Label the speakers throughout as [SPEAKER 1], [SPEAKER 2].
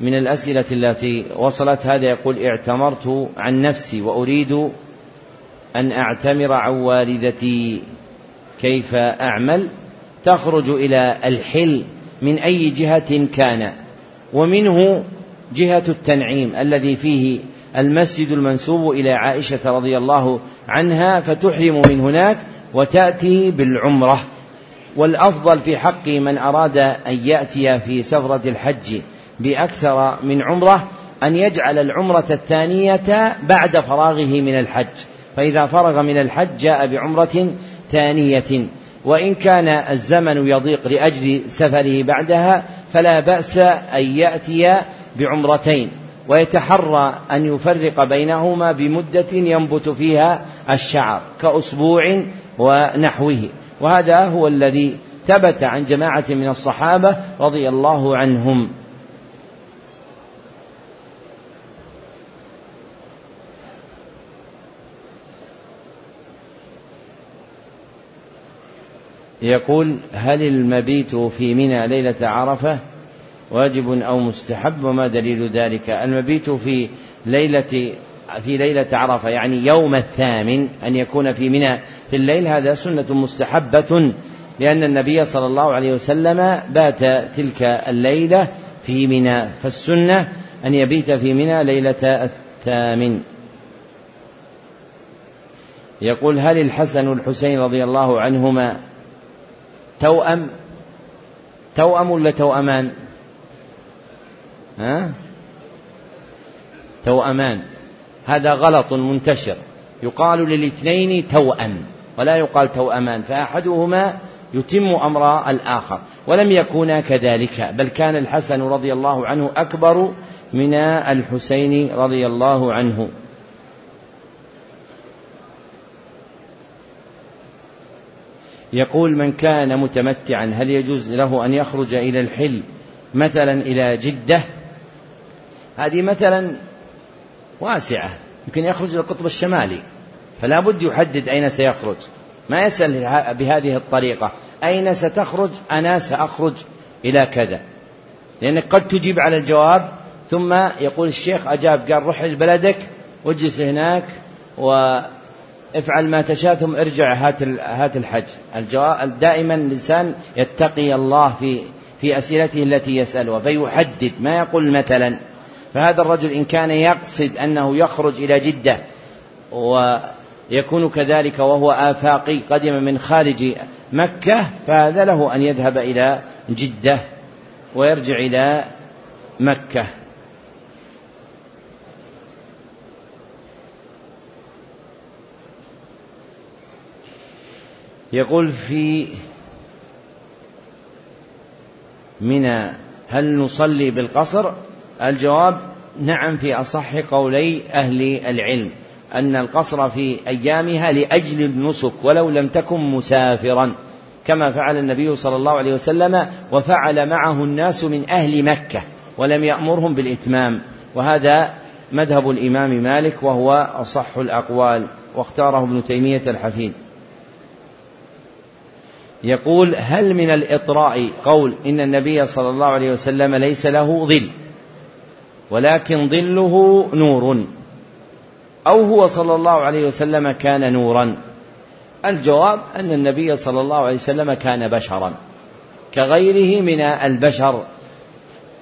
[SPEAKER 1] من الأسئلة التي وصلت هذا يقول اعتمرت عن نفسي وأريد أن أعتمر عن والدتي. كيف أعمل؟ تخرج إلى الحل من أي جهة كان ومنه جهة التنعيم الذي فيه المسجد المنسوب إلى عائشة رضي الله عنها فتحرم من هناك وتأتي بالعمرة. والأفضل في حق من أراد أن يأتي في سفرة الحج بأكثر من عمرة أن يجعل العمرة الثانية بعد فراغه من الحج. فإذا فرغ من الحج جاء بعمرة ثانية. وإن كان الزمن يضيق لأجل سفره بعدها فلا بأس أن يأتي بعمرتين. ويتحرى أن يفرق بينهما بمدة ينبت فيها الشعر كأسبوع ونحوه. وهذا هو الذي ثبت عن جماعة من الصحابة رضي الله عنهم. يقول هل المبيت في منى ليلة عرفة واجب أو مستحب؟ وما دليل ذلك؟ المبيت في ليلة في ليلة عرفة يعني يوم الثامن أن يكون في منى في الليل هذا سنة مستحبة لأن النبي صلى الله عليه وسلم بات تلك الليلة في منى فالسنة أن يبيت في منى ليلة الثامن. يقول هل الحسن والحسين رضي الله عنهما توأم؟ توأم ولا توأمان؟ ها؟ توأمان. هذا غلط منتشر. يقال للاثنين توأم ولا يقال توأمان فأحدهما يتم أمر الآخر ولم يكونا كذلك بل كان الحسن رضي الله عنه أكبر من الحسين رضي الله عنه. يقول من كان متمتعا هل يجوز له أن يخرج إلى الحل مثلا إلى جدة؟ هذه مثلا واسعة يمكن يخرج إلى القطب الشمالي فلا بد يحدد أين سيخرج. ما يسأل بهذه الطريقة أين ستخرج؟ أنا سأخرج إلى كذا. لأنك قد تجيب على الجواب ثم يقول الشيخ أجاب قال روح لبلدك واجلس هناك وافعل ما تشاء ثم ارجع. هات هات الحج. الجواب دائما الإنسان يتقي الله في في أسئلته التي يسألها فيحدد ما يقول مثلا. فهذا الرجل إن كان يقصد أنه يخرج إلى جدة ويكون كذلك وهو آفاقي قدم من خارج مكة فهذا له أن يذهب إلى جدة ويرجع إلى مكة. يقول في منى هل نصلي بالقصر؟ الجواب نعم في أصح قولي أهل العلم أن القصر في أيامها لأجل النسك ولو لم تكن مسافرا كما فعل النبي صلى الله عليه وسلم وفعل معه الناس من أهل مكة ولم يأمرهم بالإتمام. وهذا مذهب الإمام مالك وهو أصح الأقوال واختاره ابن تيمية الحفيد. يقول هل من الإطراء قول إن النبي صلى الله عليه وسلم ليس له ظل ولكن ظله نور أو هو صلى الله عليه وسلم كان نورا. الجواب أن النبي صلى الله عليه وسلم كان بشرا كغيره من البشر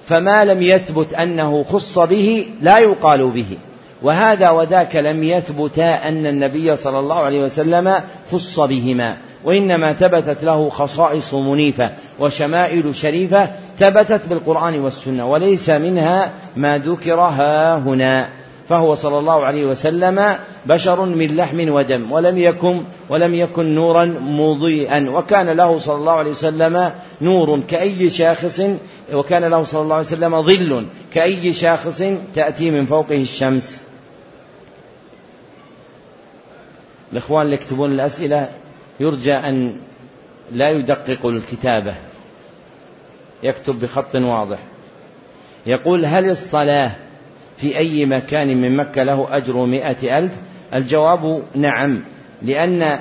[SPEAKER 1] فما لم يثبت أنه خص به لا يقال به. وهذا وذاك لم يثبتا أن النبي صلى الله عليه وسلم خص بهما. وإنما ثبتت له خصائص منيفة وشمائل شريفة ثبتت بالقرآن والسنة وليس منها ما ذكر ها هنا. فهو صلى الله عليه وسلم بشر من لحم ودم ولم يكن ولم يكن نورا مضيئا. وكان له صلى الله عليه وسلم نور كأي شاخص وكان له صلى الله عليه وسلم ظل كأي شاخص تأتي من فوقه الشمس. الإخوان اللي يكتبون الأسئلة يرجى أن لا يدقق الكتابة. يكتب بخط واضح. يقول هل الصلاة في أي مكان من مكة له أجر مئة ألف؟ الجواب نعم لأن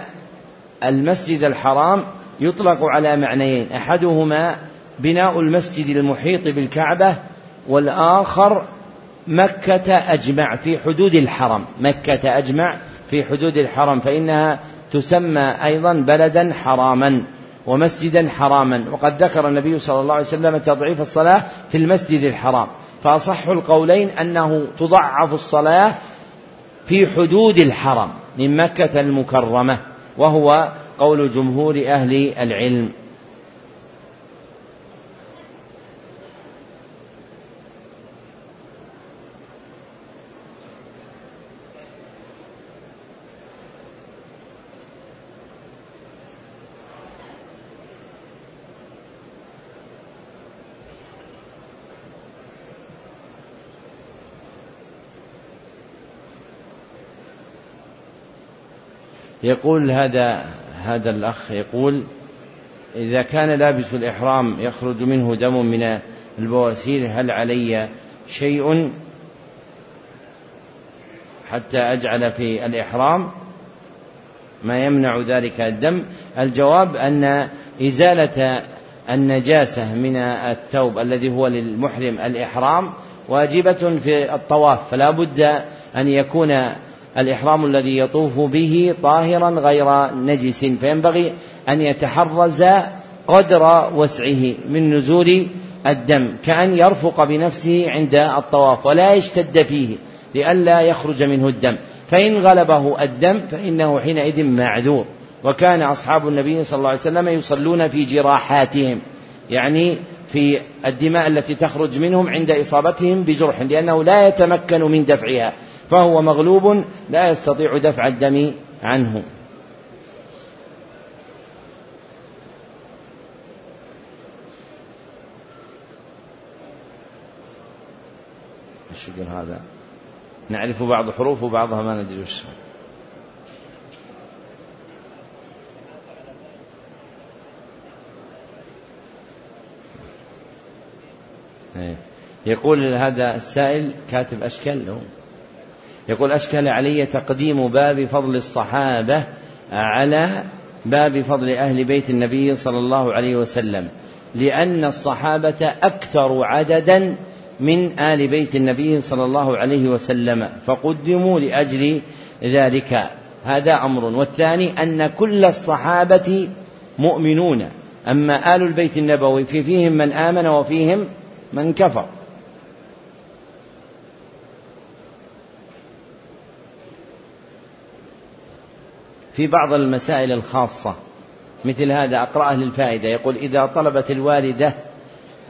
[SPEAKER 1] المسجد الحرام يطلق على معنيين. أحدهما بناء المسجد المحيط بالكعبة والآخر مكة أجمع في حدود الحرم. مكة أجمع في حدود الحرم فإنها تسمى أيضا بلدا حراما ومسجدا حراما. وقد ذكر النبي صلى الله عليه وسلم تضعيف الصلاة في المسجد الحرام. فأصح القولين أنه تضعف الصلاة في حدود الحرم من مكة المكرمة وهو قول جمهور أهل العلم. يقول هذا هذا الأخ يقول إذا كان لابس الإحرام يخرج منه دم من البواسير هل علي شيء حتى أجعل في الإحرام؟ ما يمنع ذلك الدم؟ الجواب أن إزالة النجاسة من الثوب الذي هو للمحرم الإحرام واجبة في الطواف فلا بد أن يكون الإحرام الذي يطوف به طاهرا غير نجس فينبغي أن يتحرز قدر وسعه من نزول الدم كأن يرفق بنفسه عند الطواف ولا يشتد فيه لئلا يخرج منه الدم. فإن غلبه الدم فإنه حينئذ معذور. وكان أصحاب النبي صلى الله عليه وسلم يصلون في جراحاتهم يعني في الدماء التي تخرج منهم عند إصابتهم بجرح لأنه لا يتمكن من دفعها. فهو مغلوب لا يستطيع دفع الدم عنه. الشجر هذا؟ نعرف بعض حروف وبعضها ما ندري وش. إيه. يقول هذا السائل كاتب أشكال له. يقول أشكل علي تقديم باب فضل الصحابة على باب فضل أهل بيت النبي صلى الله عليه وسلم لأن الصحابة أكثر عددا من آل بيت النبي صلى الله عليه وسلم فقدموا لأجل ذلك. هذا أمر. والثاني أن كل الصحابة مؤمنون أما آل البيت النبوي في فيهم من آمن وفيهم من كفر. في بعض المسائل الخاصة مثل هذا أقرأه للفائدة يقول إذا طلبت الوالدة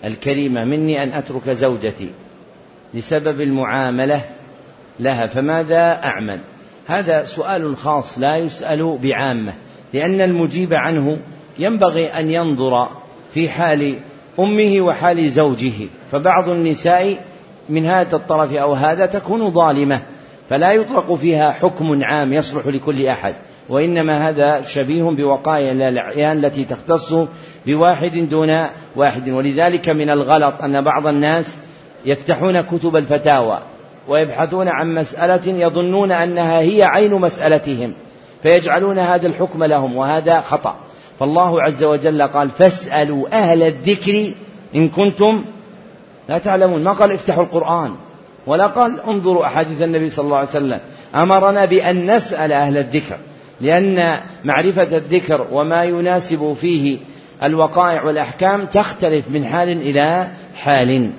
[SPEAKER 1] الكريمة مني أن أترك زوجتي لسبب المعاملة لها فماذا أعمل؟ هذا سؤال خاص لا يسأل بعامة لأن المجيب عنه ينبغي أن ينظر في حال أمه وحال زوجه فبعض النساء من هذا الطرف أو هذا تكون ظالمة فلا يطلق فيها حكم عام يصلح لكل أحد. وإنما هذا شبيه بوقايا الأعيان التي تختص بواحد دون واحد. ولذلك من الغلط أن بعض الناس يفتحون كتب الفتاوى ويبحثون عن مسألة يظنون أنها هي عين مسألتهم فيجعلون هذا الحكم لهم وهذا خطأ. فالله عز وجل قال فاسألوا أهل الذكر إن كنتم لا تعلمون. ما قال افتحوا القرآن ولا قال انظروا أحاديث النبي صلى الله عليه وسلم. أمرنا بأن نسأل أهل الذكر. لأن معرفة الذكر وما يناسب فيه الوقائع والأحكام تختلف من حال إلى حال.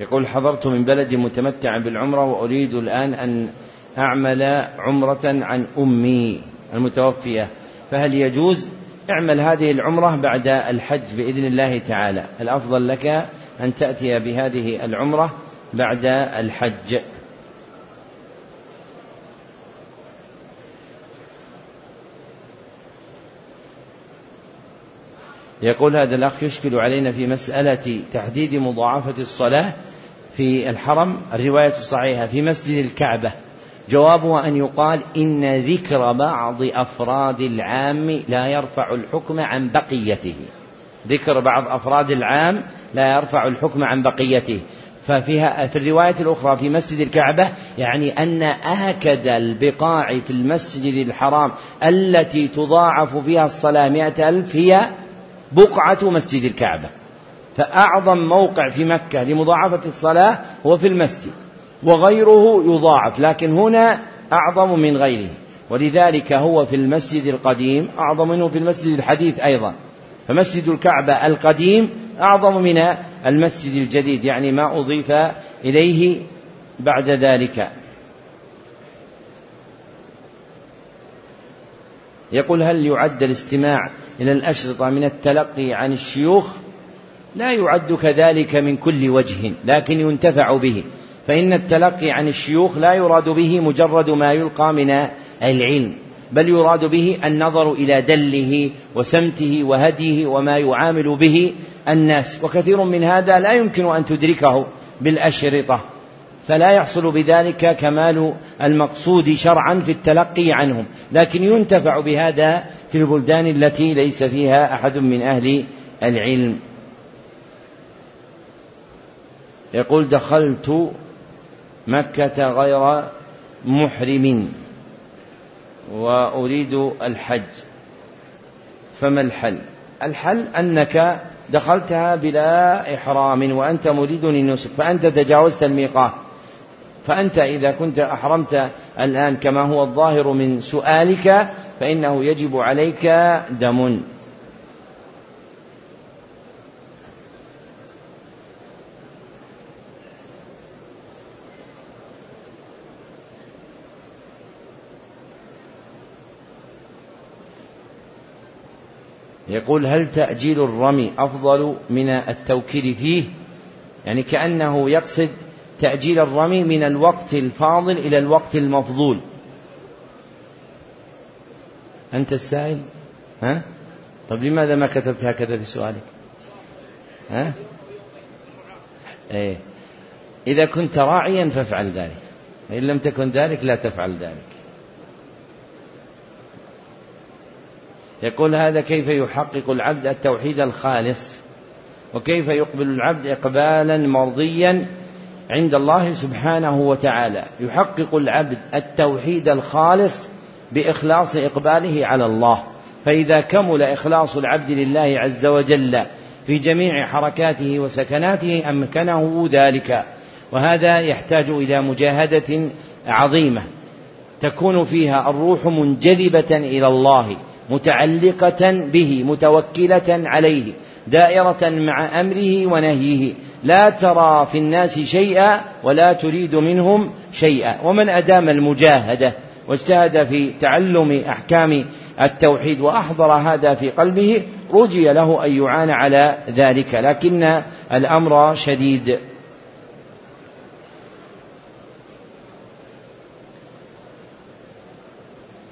[SPEAKER 1] يقول حضرت من بلد متمتعا بالعمرة وأريد الآن أن أعمل عمرة عن أمي المتوفية فهل يجوز اعمل هذه العمرة بعد الحج بإذن الله تعالى. الأفضل لك أن تأتي بهذه العمرة بعد الحج. يقول هذا الأخ يشكل علينا في مسألة تحديد مضاعفة الصلاة في الحرم الرواية الصحيحة في مسجد الكعبة. جوابها أن يقال إن ذكر بعض أفراد العام لا يرفع الحكم عن بقيته. ذكر بعض أفراد العام لا يرفع الحكم عن بقيته. ففيها في الرواية الأخرى في مسجد الكعبة يعني أن آكد البقاع في المسجد الحرام التي تضاعف فيها الصلاة مئة ألف هي بقعة مسجد الكعبة. فأعظم موقع في مكة لمضاعفة الصلاة هو في المسجد. وغيره يضاعف لكن هنا أعظم من غيره. ولذلك هو في المسجد القديم أعظم منه في المسجد الحديث أيضا. فمسجد الكعبة القديم أعظم من المسجد الجديد يعني ما أضيف إليه بعد ذلك. يقول هل يعد الاستماع إلى الأشرطة من التلقي عن الشيوخ؟ لا يعد كذلك من كل وجه لكن ينتفع به. فإن التلقي عن الشيوخ لا يراد به مجرد ما يلقى من العلم بل يراد به النظر إلى دله وسمته وهديه وما يعامل به الناس. وكثير من هذا لا يمكن أن تدركه بالأشرطة. فلا يحصل بذلك كمال المقصود شرعا في التلقي عنهم. لكن ينتفع بهذا في البلدان التي ليس فيها أحد من أهل العلم. يقول دخلت مكة غير محرم وأريد الحج. فما الحل؟ الحل أنك دخلتها بلا إحرام وأنت مريد للنسك فأنت تجاوزت الميقات. فأنت إذا كنت أحرمت الآن كما هو الظاهر من سؤالك فإنه يجب عليك دم. يقول هل تأجيل الرمي أفضل من التوكيل فيه؟ يعني كأنه يقصد تأجيل الرمي من الوقت الفاضل إلى الوقت المفضول. أنت السائل؟ ها؟ طب لماذا ما كتبت هكذا في سؤالك؟ ها؟ إيه. إذا كنت راعيا فافعل ذلك. وإن لم تكن ذلك لا تفعل ذلك. يقول هذا كيف يحقق العبد التوحيد الخالص؟ وكيف يقبل العبد إقبالا مرضيا عند الله سبحانه وتعالى؟ يحقق العبد التوحيد الخالص بإخلاص إقباله على الله. فإذا كمل إخلاص العبد لله عز وجل في جميع حركاته وسكناته أمكنه ذلك. وهذا يحتاج إلى مجاهدة عظيمة تكون فيها الروح منجذبة إلى الله. متعلقة به متوكلة عليه دائرة مع أمره ونهيه. لا ترى في الناس شيئا ولا تريد منهم شيئا. ومن أدام المجاهدة واجتهد في تعلم أحكام التوحيد وأحضر هذا في قلبه رجي له أن يعان على ذلك. لكن الأمر شديد.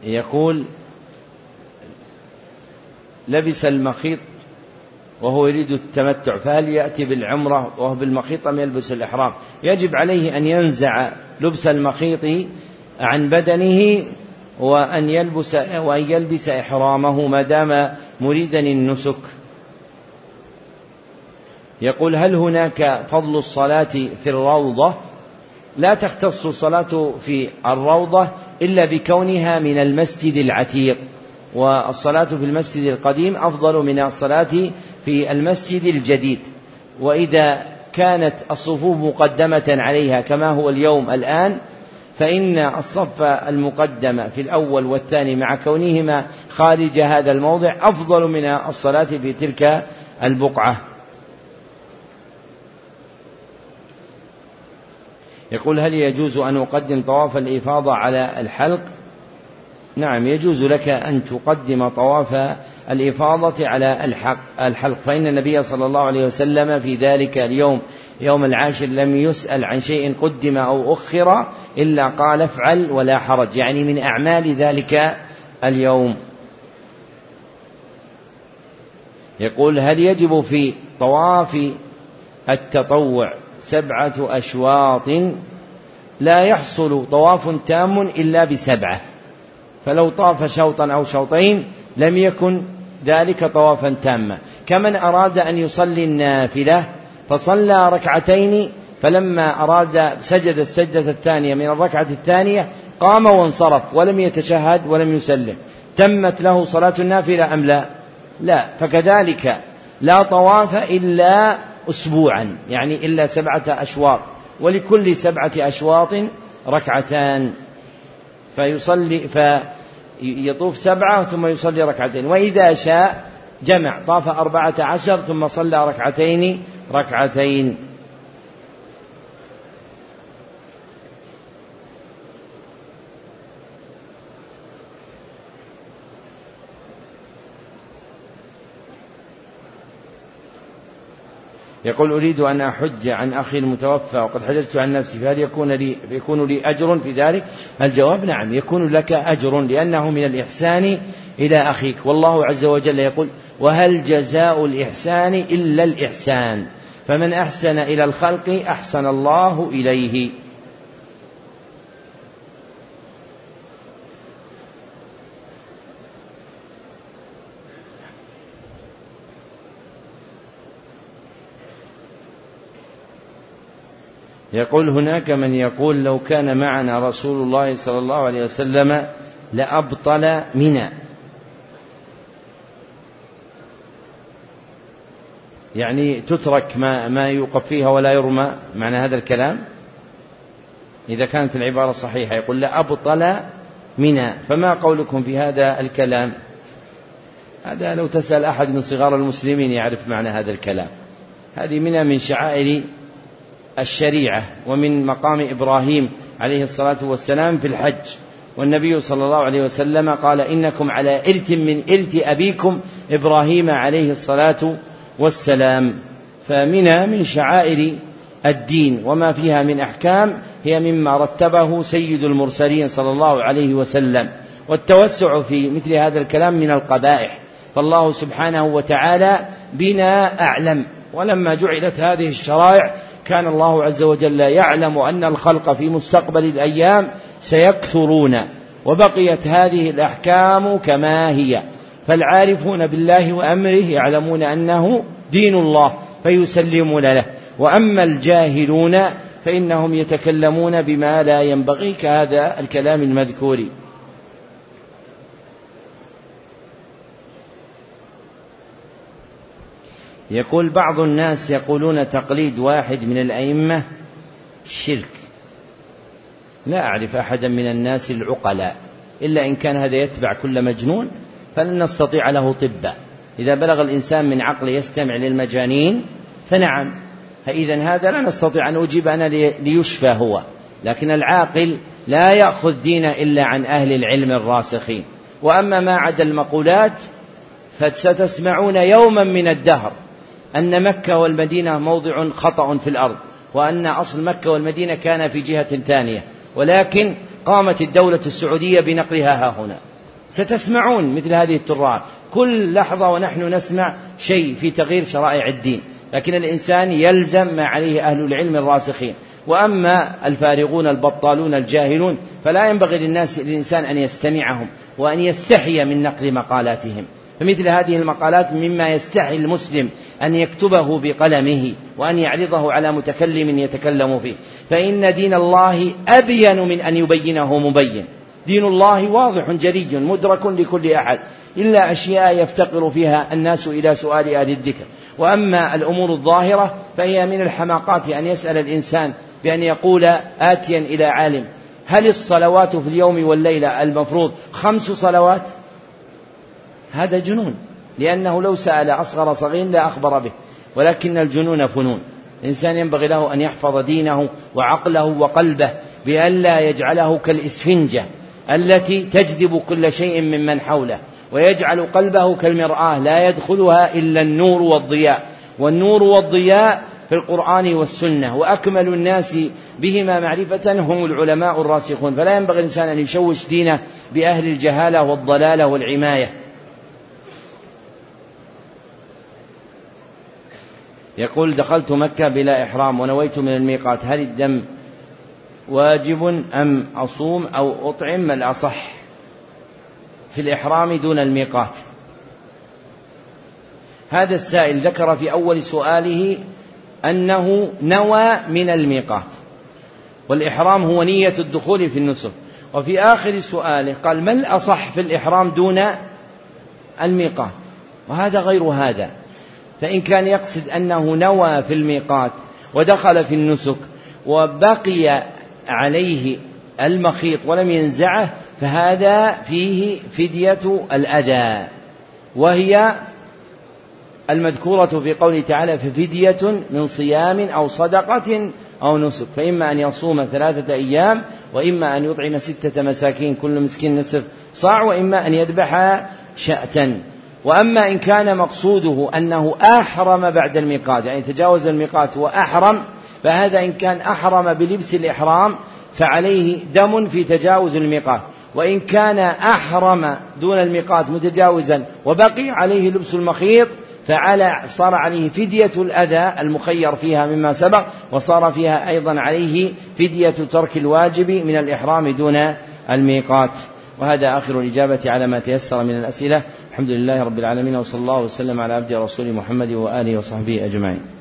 [SPEAKER 1] يقول لبس المخيط وهو يريد التمتع فهل يأتي بالعمرة وهو بالمخيط أم يلبس الإحرام؟ يجب عليه أن ينزع لبس المخيط عن بدنه وأن يلبس وأن يلبس إحرامه ما دام مريدا النسك. يقول هل هناك فضل الصلاة في الروضة؟ لا تختص الصلاة في الروضة إلا بكونها من المسجد العتيق. والصلاة في المسجد القديم أفضل من الصلاة في المسجد الجديد. وإذا كانت الصفوف مقدمة عليها كما هو اليوم الآن فإن الصف المقدم في الأول والثاني مع كونهما خارج هذا الموضع أفضل من الصلاة في تلك البقعة. يقول هل يجوز أن أقدم طواف الإفاضة على الحلق؟ نعم يجوز لك أن تقدم طواف الإفاضة على الحق الحلق. فإن النبي صلى الله عليه وسلم في ذلك اليوم يوم العاشر لم يسأل عن شيء قدم أو أخر إلا قال افعل ولا حرج. يعني من أعمال ذلك اليوم. يقول هل يجب في طواف التطوع سبعة أشواط؟ لا يحصل طواف تام إلا بسبعة. فلو طاف شوطا أو شوطين لم يكن ذلك طوافا تاما. كمن أراد أن يصلي النافلة فصلى ركعتين فلما أراد سجد السجدة الثانية من الركعة الثانية قام وانصرف ولم يتشهد ولم يسلم. تمت له صلاة النافلة أم لا؟ لا. فكذلك لا طواف إلا أسبوعا يعني إلا سبعة أشواط ولكل سبعة أشواط ركعتان. فيصلي فيطوف سبعة ثم يصلي ركعتين. وإذا شاء جمع طاف أربعة عشر ثم صلى ركعتين ركعتين. يقول أريد أن أحج عن أخي المتوفى وقد حججت عن نفسي فهل يكون لي يكون لي أجر في ذلك؟ الجواب نعم يكون لك أجر لأنه من الإحسان إلى أخيك. والله عز وجل يقول وهل جزاء الإحسان إلا الإحسان؟ فمن أحسن إلى الخلق أحسن الله إليه. يقول هناك من يقول لو كان معنا رسول الله صلى الله عليه وسلم لأبطل منى يعني تترك ما ما يوقف فيها ولا يرمى معنى هذا الكلام؟ إذا كانت العبارة صحيحة يقول لأبطل منى فما قولكم في هذا الكلام؟ هذا لو تسأل أحد من صغار المسلمين يعرف معنى هذا الكلام. هذه منى من شعائر الشريعة ومن مقام إبراهيم عليه الصلاة والسلام في الحج. والنبي صلى الله عليه وسلم قال إنكم على إرث من إرث أبيكم إبراهيم عليه الصلاة والسلام. فمنى من شعائر الدين وما فيها من أحكام هي مما رتبه سيد المرسلين صلى الله عليه وسلم. والتوسع في مثل هذا الكلام من القبائح. فالله سبحانه وتعالى بنا أعلم. ولما جعلت هذه الشرائع كان الله عز وجل يعلم أن الخلق في مستقبل الأيام سيكثرون وبقيت هذه الأحكام كما هي. فالعارفون بالله وأمره يعلمون أنه دين الله فيسلمون له. وأما الجاهلون فإنهم يتكلمون بما لا ينبغي كهذا الكلام المذكور. يقول بعض الناس يقولون تقليد واحد من الأئمة شرك. لا أعرف أحدا من الناس العقلاء إلا إن كان هذا يتبع كل مجنون فلن نستطيع له طبا. إذا بلغ الإنسان من عقله يستمع للمجانين فنعم. فإذا هذا لا نستطيع أن نجيب أنا ليشفى هو. لكن العاقل لا يأخذ دين إلا عن أهل العلم الراسخين. وأما ما عدا المقولات فستسمعون يوما من الدهر. أن مكة والمدينة موضع خطأ في الأرض وأن أصل مكة والمدينة كان في جهة ثانية ولكن قامت الدولة السعودية بنقلها ها هنا. ستسمعون مثل هذه الترعات كل لحظة ونحن نسمع شيء في تغيير شرائع الدين لكن الإنسان يلزم ما عليه أهل العلم الراسخين. وأما الفارغون البطالون الجاهلون فلا ينبغي للناس للإنسان أن يستمعهم وأن يستحي من نقل مقالاتهم. فمثل هذه المقالات مما يستحي المسلم أن يكتبه بقلمه وأن يعرضه على متكلم يتكلم فيه. فإن دين الله أبين من أن يبينه مبين. دين الله واضح جلي مدرك لكل أحد. إلا أشياء يفتقر فيها الناس إلى سؤال أهل الذكر. وأما الأمور الظاهرة فهي من الحماقات أن يسأل الإنسان بأن يقول آتيا إلى عالم. هل الصلوات في اليوم والليلة المفروض خمس صلوات؟ هذا جنون لأنه لو سأل أصغر صغير لا أخبر به ولكن الجنون فنون. الإنسان ينبغي له أن يحفظ دينه وعقله وقلبه بألا يجعله كالإسفنجة التي تجذب كل شيء ممن حوله ويجعل قلبه كالمرآة لا يدخلها إلا النور والضياء. والنور والضياء في القرآن والسنة وأكمل الناس بهما معرفة هم العلماء الراسخون. فلا ينبغي الإنسان أن يشوش دينه بأهل الجهالة والضلالة والعماية. يقول دخلت مكة بلا إحرام ونويت من الميقات هل الدم واجب أم أصوم أو أطعم؟ الأصح في الإحرام دون الميقات. هذا السائل ذكر في أول سؤاله أنه نوى من الميقات والإحرام هو نية الدخول في النسك. وفي آخر سؤاله قال ما الأصح في الإحرام دون الميقات؟ وهذا غير هذا. فإن كان يقصد أنه نوى في الميقات ودخل في النسك وبقي عليه المخيط ولم ينزعه فهذا فيه فدية الأذى. وهي المذكورة في قوله تعالى ففدية من صيام أو صدقة أو نسك. فإما أن يصوم ثلاثة أيام وإما أن يطعم ستة مساكين كل مسكين نصف صاع وإما أن يذبح شأتا. وأما إن كان مقصوده أنه أحرم بعد الميقات يعني تجاوز الميقات وأحرم فهذا إن كان أحرم بلبس الإحرام فعليه دم في تجاوز الميقات. وإن كان أحرم دون الميقات متجاوزا وبقي عليه لبس المخيط فعلى صار عليه فدية الأذى المخير فيها مما سبق وصار فيها أيضا عليه فدية ترك الواجب من الإحرام دون الميقات. وهذا آخر الإجابة على ما تيسر من الأسئلة. الحمد لله رب العالمين وصلى الله وسلم على عبد رسول محمد وآله وصحبه أجمعين.